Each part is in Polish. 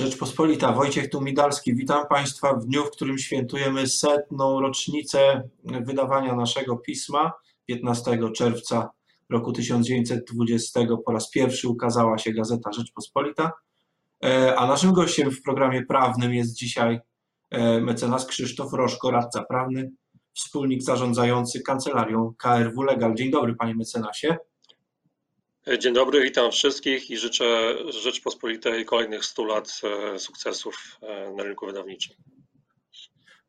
Rzeczpospolita, Wojciech Tumidalski. Witam Państwa w dniu, w którym świętujemy setną rocznicę wydawania naszego pisma. 15 czerwca roku 1920 po raz pierwszy ukazała się Gazeta Rzeczpospolita. E, a naszym gościem w programie prawnym jest dzisiaj e, mecenas Krzysztof Roszko, radca prawny, wspólnik zarządzający kancelarią KRW Legal. Dzień dobry, panie mecenasie. Dzień dobry, witam wszystkich i życzę Rzeczpospolitej kolejnych 100 lat e, sukcesów e, na rynku wydawniczym.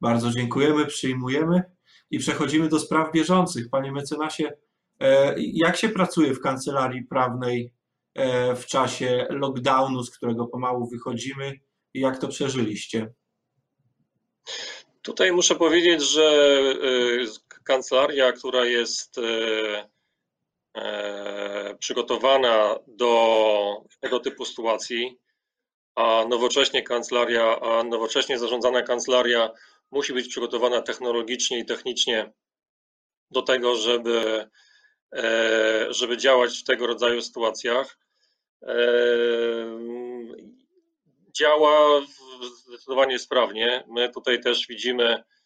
Bardzo dziękujemy, przyjmujemy i przechodzimy do spraw bieżących. Panie mecenasie, e, jak się pracuje w kancelarii prawnej w czasie lockdownu, z którego pomału wychodzimy i jak to przeżyliście? Tutaj muszę powiedzieć, że kancelaria, która jest E, przygotowana do tego typu sytuacji, a nowocześnie kancelaria, a nowocześnie zarządzana kancelaria musi być przygotowana technologicznie i technicznie do tego, żeby, e, żeby działać w tego rodzaju sytuacjach. E, działa zdecydowanie sprawnie. My tutaj też widzimy E,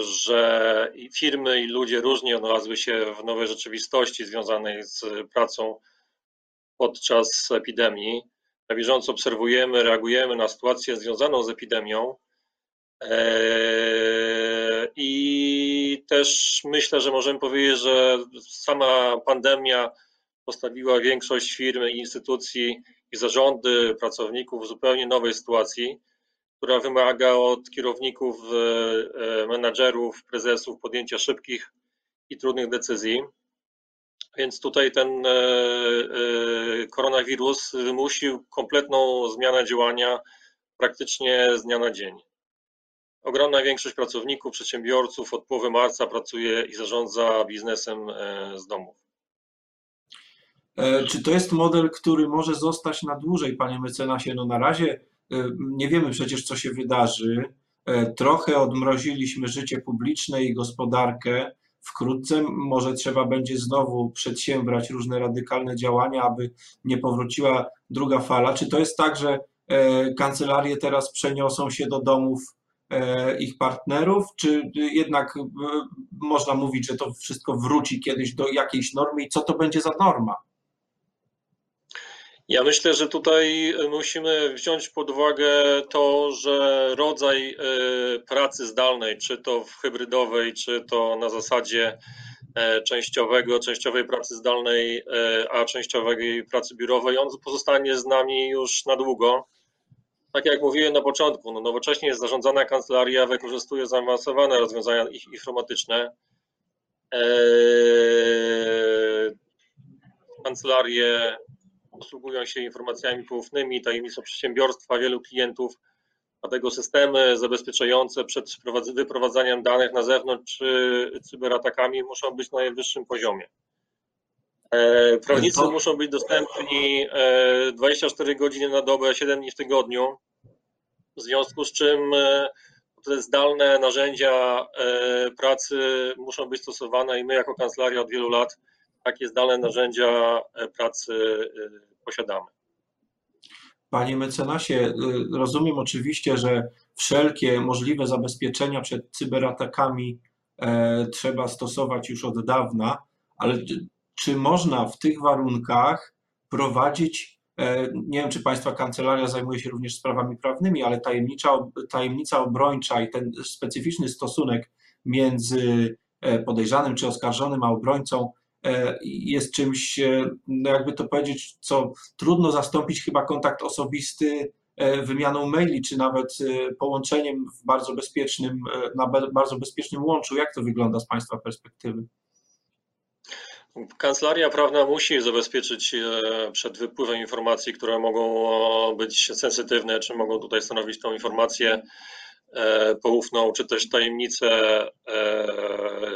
że i firmy, i ludzie różnie odnalazły się w nowej rzeczywistości związanej z pracą podczas epidemii. Na bieżąco obserwujemy, reagujemy na sytuację związaną z epidemią. E, I też myślę, że możemy powiedzieć, że sama pandemia postawiła większość firm i instytucji i zarządy pracowników w zupełnie nowej sytuacji która wymaga od kierowników, e, e, menadżerów, prezesów podjęcia szybkich i trudnych decyzji. Więc tutaj ten e, koronawirus wymusił kompletną zmianę działania praktycznie z dnia na dzień. Ogromna większość pracowników, przedsiębiorców od połowy marca pracuje i zarządza biznesem z domów. Czy to jest model, który może zostać na dłużej, panie mecenasie? No na razie nie wiemy przecież, co się wydarzy. E, trochę odmroziliśmy życie publiczne i gospodarkę. Wkrótce może trzeba będzie znowu przedsiębrać różne radykalne działania, aby nie powróciła druga fala. Czy to jest tak, że e, kancelarie teraz przeniosą się do domów ich partnerów, czy jednak można mówić, że to wszystko wróci kiedyś do jakiejś normy i co to będzie za norma? Ja myślę, że tutaj musimy wziąć pod uwagę to, że rodzaj e, pracy zdalnej, czy to w hybrydowej, czy to na zasadzie e, częściowego, częściowej pracy zdalnej, e, a częściowej pracy biurowej, on pozostanie z nami już na długo. Tak jak mówiłem na początku, no nowocześnie zarządzana kancelaria, wykorzystuje zaawansowane rozwiązania informatyczne. Kancelarie posługują się informacjami poufnymi, tajemnicą przedsiębiorstwa, wielu klientów, dlatego systemy zabezpieczające przed wyprowadzaniem danych na zewnątrz czy cyberatakami muszą być na najwyższym poziomie. E, prawnicy muszą być dostępni 24 e, godziny na dobę, 7 dni w tygodniu, w związku z czym e, te zdalne narzędzia pracy muszą być stosowane i my jako kancelaria od wielu lat takie zdalne narzędzia e, pracy e, posiadamy. Panie mecenasie, e, rozumiem oczywiście, że wszelkie możliwe zabezpieczenia przed cyberatakami trzeba stosować już od dawna, ale czy można w tych warunkach prowadzić, nie wiem, czy Państwa kancelaria zajmuje się również sprawami prawnymi, ale tajemnicza, tajemnica obrończa i ten specyficzny stosunek między podejrzanym czy oskarżonym a obrońcą jest czymś, e, no jakby to powiedzieć, co trudno zastąpić chyba kontakt osobisty e, wymianą maili, czy nawet połączeniem w bardzo bezpiecznym, na bardzo bezpiecznym łączu. Jak to wygląda z Państwa perspektywy? Kancelaria prawna musi zabezpieczyć przed wypływem informacji, które mogą być sensytywne, czy mogą tutaj stanowić tą informację poufną, czy też tajemnicę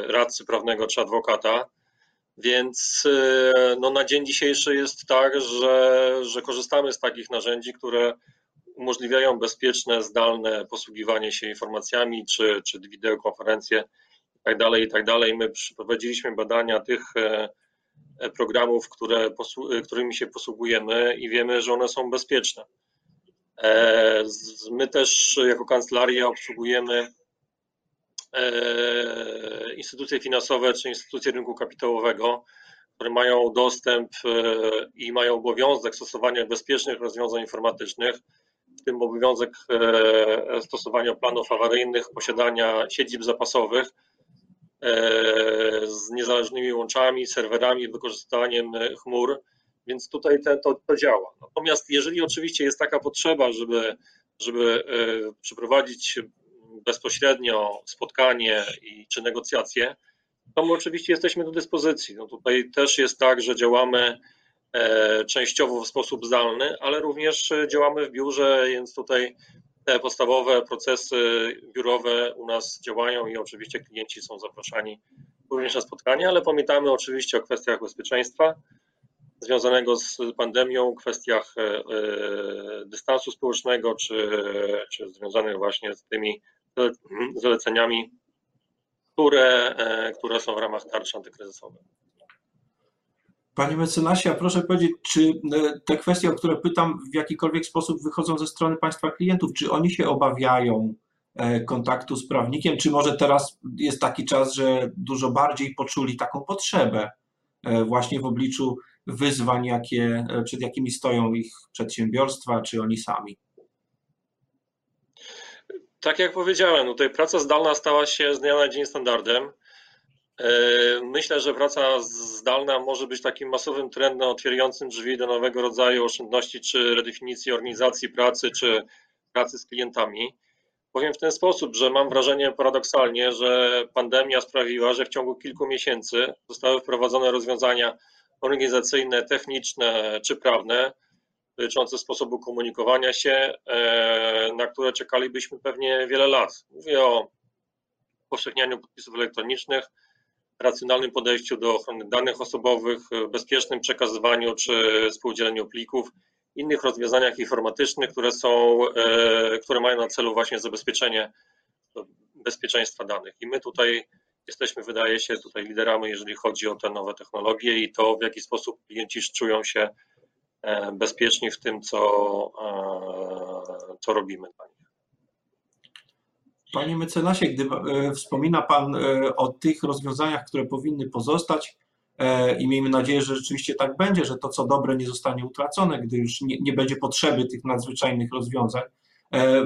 radcy prawnego czy adwokata. Więc e, no, na dzień dzisiejszy jest tak, że, że korzystamy z takich narzędzi, które umożliwiają bezpieczne, zdalne posługiwanie się informacjami, czy, czy wideokonferencje itd., tak itd. Tak My przeprowadziliśmy badania tych e, e, programów, które, którymi się posługujemy i wiemy, że one są bezpieczne. My też jako kancelaria obsługujemy instytucje finansowe czy instytucje rynku kapitałowego, które mają dostęp i mają obowiązek stosowania bezpiecznych rozwiązań informatycznych, w tym obowiązek stosowania planów awaryjnych, posiadania siedzib zapasowych z niezależnymi łączami, serwerami, wykorzystaniem chmur, więc tutaj te, to, to działa. Natomiast jeżeli oczywiście jest taka potrzeba, żeby, żeby przeprowadzić bezpośrednio spotkanie i, czy negocjacje, to my oczywiście jesteśmy do dyspozycji. No tutaj też jest tak, że działamy częściowo w sposób zdalny, ale również działamy w biurze, więc tutaj te podstawowe procesy biurowe u nas działają i oczywiście klienci są zapraszani również na spotkania, ale pamiętamy oczywiście o kwestiach bezpieczeństwa związanego z pandemią, kwestiach dystansu społecznego, czy, czy związanych właśnie z tymi zaleceniami, które, które są w ramach tarczy antykryzysowej. Panie mecenasie, a proszę powiedzieć, czy te kwestie, o które pytam, w jakikolwiek sposób wychodzą ze strony Państwa klientów? Czy oni się obawiają kontaktu z prawnikiem, czy może teraz jest taki czas, że dużo bardziej poczuli taką potrzebę właśnie w obliczu wyzwań, jakie, przed jakimi stoją ich przedsiębiorstwa, czy oni sami? Tak jak powiedziałem, tutaj praca zdalna stała się z dnia na dzień standardem. Myślę, że praca zdalna może być takim masowym trendem otwierającym drzwi do nowego rodzaju oszczędności, czy redefinicji organizacji pracy, czy pracy z klientami. Powiem w ten sposób, że mam wrażenie paradoksalnie, że pandemia sprawiła, że w ciągu kilku miesięcy zostały wprowadzone rozwiązania organizacyjne, techniczne czy prawne dotyczące sposobu komunikowania się, na które czekalibyśmy pewnie wiele lat. Mówię o upowszechnianiu podpisów elektronicznych, racjonalnym podejściu do ochrony danych osobowych, bezpiecznym przekazywaniu czy współdzieleniu plików, innych rozwiązaniach informatycznych, które są, które mają na celu właśnie zabezpieczenie bezpieczeństwa danych. I my tutaj jesteśmy, wydaje się, tutaj liderami, jeżeli chodzi o te nowe technologie i to, w jaki sposób klienci czują się bezpieczni w tym, co, co robimy dla nich. Panie mecenasie, gdy wspomina Pan o tych rozwiązaniach, które powinny pozostać i miejmy nadzieję, że rzeczywiście tak będzie, że to co dobre nie zostanie utracone, gdy już nie, nie będzie potrzeby tych nadzwyczajnych rozwiązań.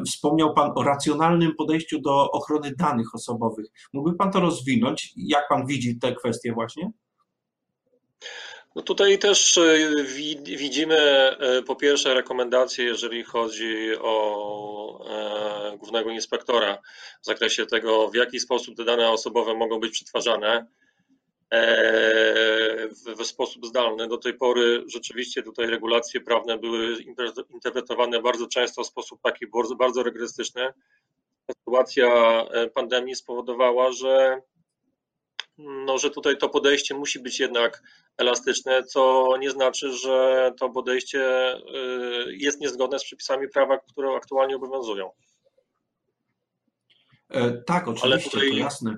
Wspomniał Pan o racjonalnym podejściu do ochrony danych osobowych. Mógłby Pan to rozwinąć? Jak Pan widzi te kwestie właśnie? No tutaj też widzimy po pierwsze rekomendacje, jeżeli chodzi o głównego inspektora w zakresie tego, w jaki sposób te dane osobowe mogą być przetwarzane w sposób zdalny. Do tej pory rzeczywiście tutaj regulacje prawne były interpretowane bardzo często w sposób taki bardzo, bardzo regrystyczny. Sytuacja pandemii spowodowała, że, no, że tutaj to podejście musi być jednak elastyczne, co nie znaczy, że to podejście jest niezgodne z przepisami prawa, które aktualnie obowiązują. Tak, oczywiście, tutaj... to jasne.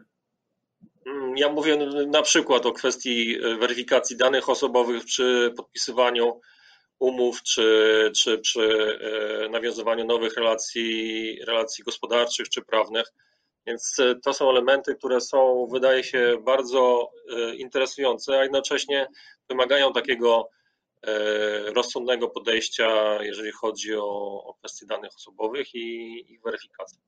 Ja mówię na przykład o kwestii weryfikacji danych osobowych przy podpisywaniu umów, czy, czy przy nawiązywaniu nowych relacji, relacji gospodarczych czy prawnych. Więc to są elementy, które są, wydaje się, bardzo interesujące, a jednocześnie wymagają takiego rozsądnego podejścia, jeżeli chodzi o, o kwestie danych osobowych i ich weryfikację.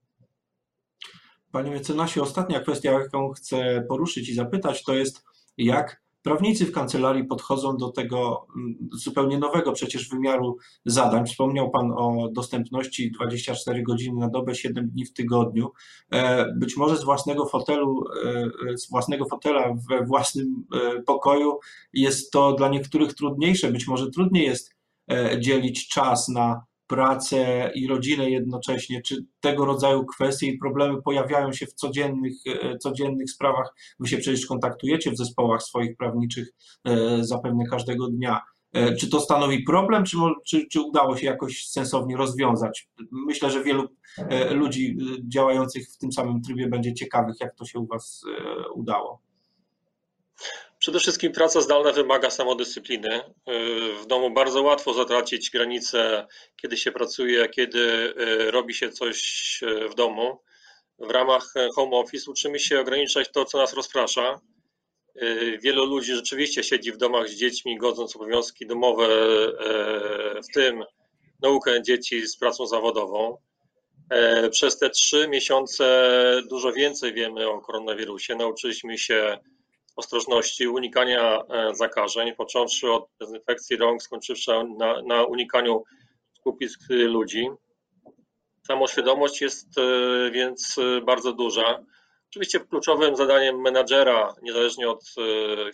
Panie mecenasie, ostatnia kwestia, jaką chcę poruszyć i zapytać, to jest jak prawnicy w kancelarii podchodzą do tego zupełnie nowego przecież wymiaru zadań. Wspomniał Pan o dostępności 24 godziny na dobę, 7 dni w tygodniu. Być może z własnego fotelu, z własnego fotela we własnym pokoju jest to dla niektórych trudniejsze. Być może trudniej jest dzielić czas na pracę i rodzinę jednocześnie, czy tego rodzaju kwestie i problemy pojawiają się w codziennych, codziennych sprawach. Wy się przecież kontaktujecie w zespołach swoich prawniczych zapewne każdego dnia. Czy to stanowi problem, czy, czy, czy udało się jakoś sensownie rozwiązać? Myślę, że wielu ludzi działających w tym samym trybie będzie ciekawych, jak to się u Was udało. Przede wszystkim praca zdalna wymaga samodyscypliny. W domu bardzo łatwo zatracić granice, kiedy się pracuje, kiedy robi się coś w domu. W ramach home office uczymy się ograniczać to, co nas rozprasza. Wielu ludzi rzeczywiście siedzi w domach z dziećmi, godząc obowiązki domowe, w tym naukę dzieci z pracą zawodową. Przez te trzy miesiące dużo więcej wiemy o koronawirusie. Nauczyliśmy się ostrożności, unikania e, zakażeń, począwszy od dezynfekcji rąk, skończywszy na, na unikaniu skupisk ludzi. Samoświadomość jest e, więc e, bardzo duża. Oczywiście kluczowym zadaniem menadżera, niezależnie od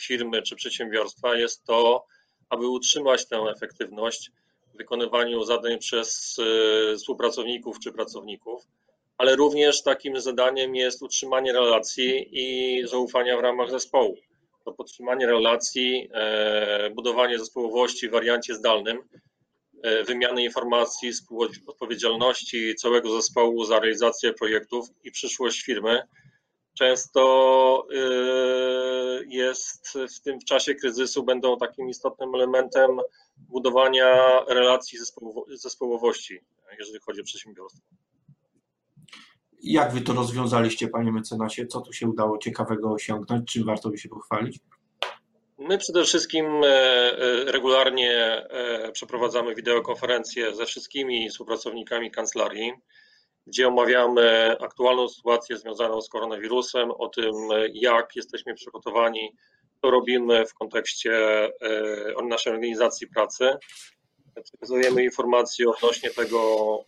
firmy czy przedsiębiorstwa, jest to, aby utrzymać tę efektywność w wykonywaniu zadań przez współpracowników czy pracowników ale również takim zadaniem jest utrzymanie relacji i zaufania w ramach zespołu. To podtrzymanie relacji, e, budowanie zespołowości w wariancie zdalnym, e, wymiany informacji, odpowiedzialności całego zespołu za realizację projektów i przyszłość firmy często e, jest w tym czasie kryzysu będą takim istotnym elementem budowania relacji zespołowości, jeżeli chodzi o przedsiębiorstwo. Jak wy to rozwiązaliście, panie mecenasie? Co tu się udało ciekawego osiągnąć? Czym warto by się pochwalić? My przede wszystkim e, e, regularnie e, przeprowadzamy wideokonferencje ze wszystkimi współpracownikami kancelarii, gdzie omawiamy aktualną sytuację związaną z koronawirusem, o tym, jak jesteśmy przygotowani, co robimy w kontekście naszej organizacji pracy przekazujemy informacje odnośnie tego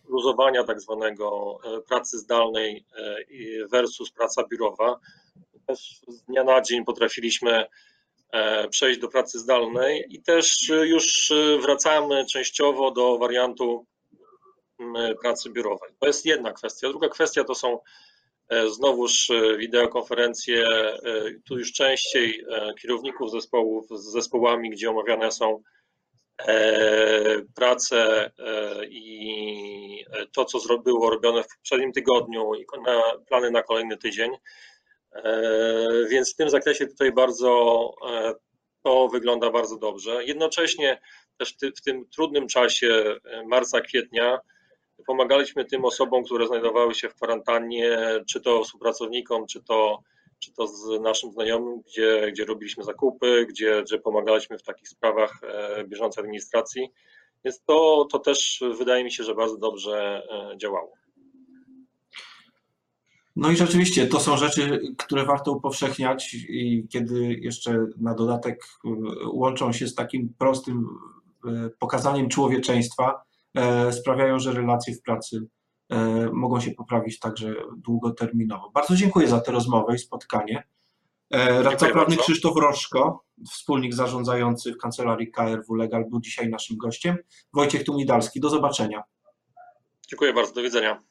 luzowania tak zwanego e, pracy zdalnej e, versus praca biurowa. Też z dnia na dzień potrafiliśmy e, przejść do pracy zdalnej i też już wracamy częściowo do wariantu pracy biurowej. To jest jedna kwestia. Druga kwestia to są znowuż wideokonferencje, tu już częściej kierowników zespołów z zespołami, gdzie omawiane są pracę e, i to, co było robione w poprzednim tygodniu i na plany na kolejny tydzień. E, więc w tym zakresie tutaj bardzo to wygląda bardzo dobrze. Jednocześnie też w tym trudnym czasie marca, kwietnia pomagaliśmy tym osobom, które znajdowały się w kwarantannie, czy to współpracownikom, czy to czy to z naszym znajomym, gdzie, gdzie robiliśmy zakupy, gdzie, gdzie pomagaliśmy w takich sprawach e, bieżącej administracji. Więc to, to też wydaje mi się, że bardzo dobrze e, działało. No i rzeczywiście to są rzeczy, które warto upowszechniać i kiedy jeszcze na dodatek e, łączą się z takim prostym pokazaniem człowieczeństwa, sprawiają, że relacje w pracy mogą się poprawić także długoterminowo. Bardzo dziękuję za tę rozmowę i spotkanie. E, radca prawny Krzysztof Roszko, wspólnik zarządzający w kancelarii KRW Legal, był dzisiaj naszym gościem. Wojciech Tumidalski, do zobaczenia. Dziękuję bardzo, do widzenia.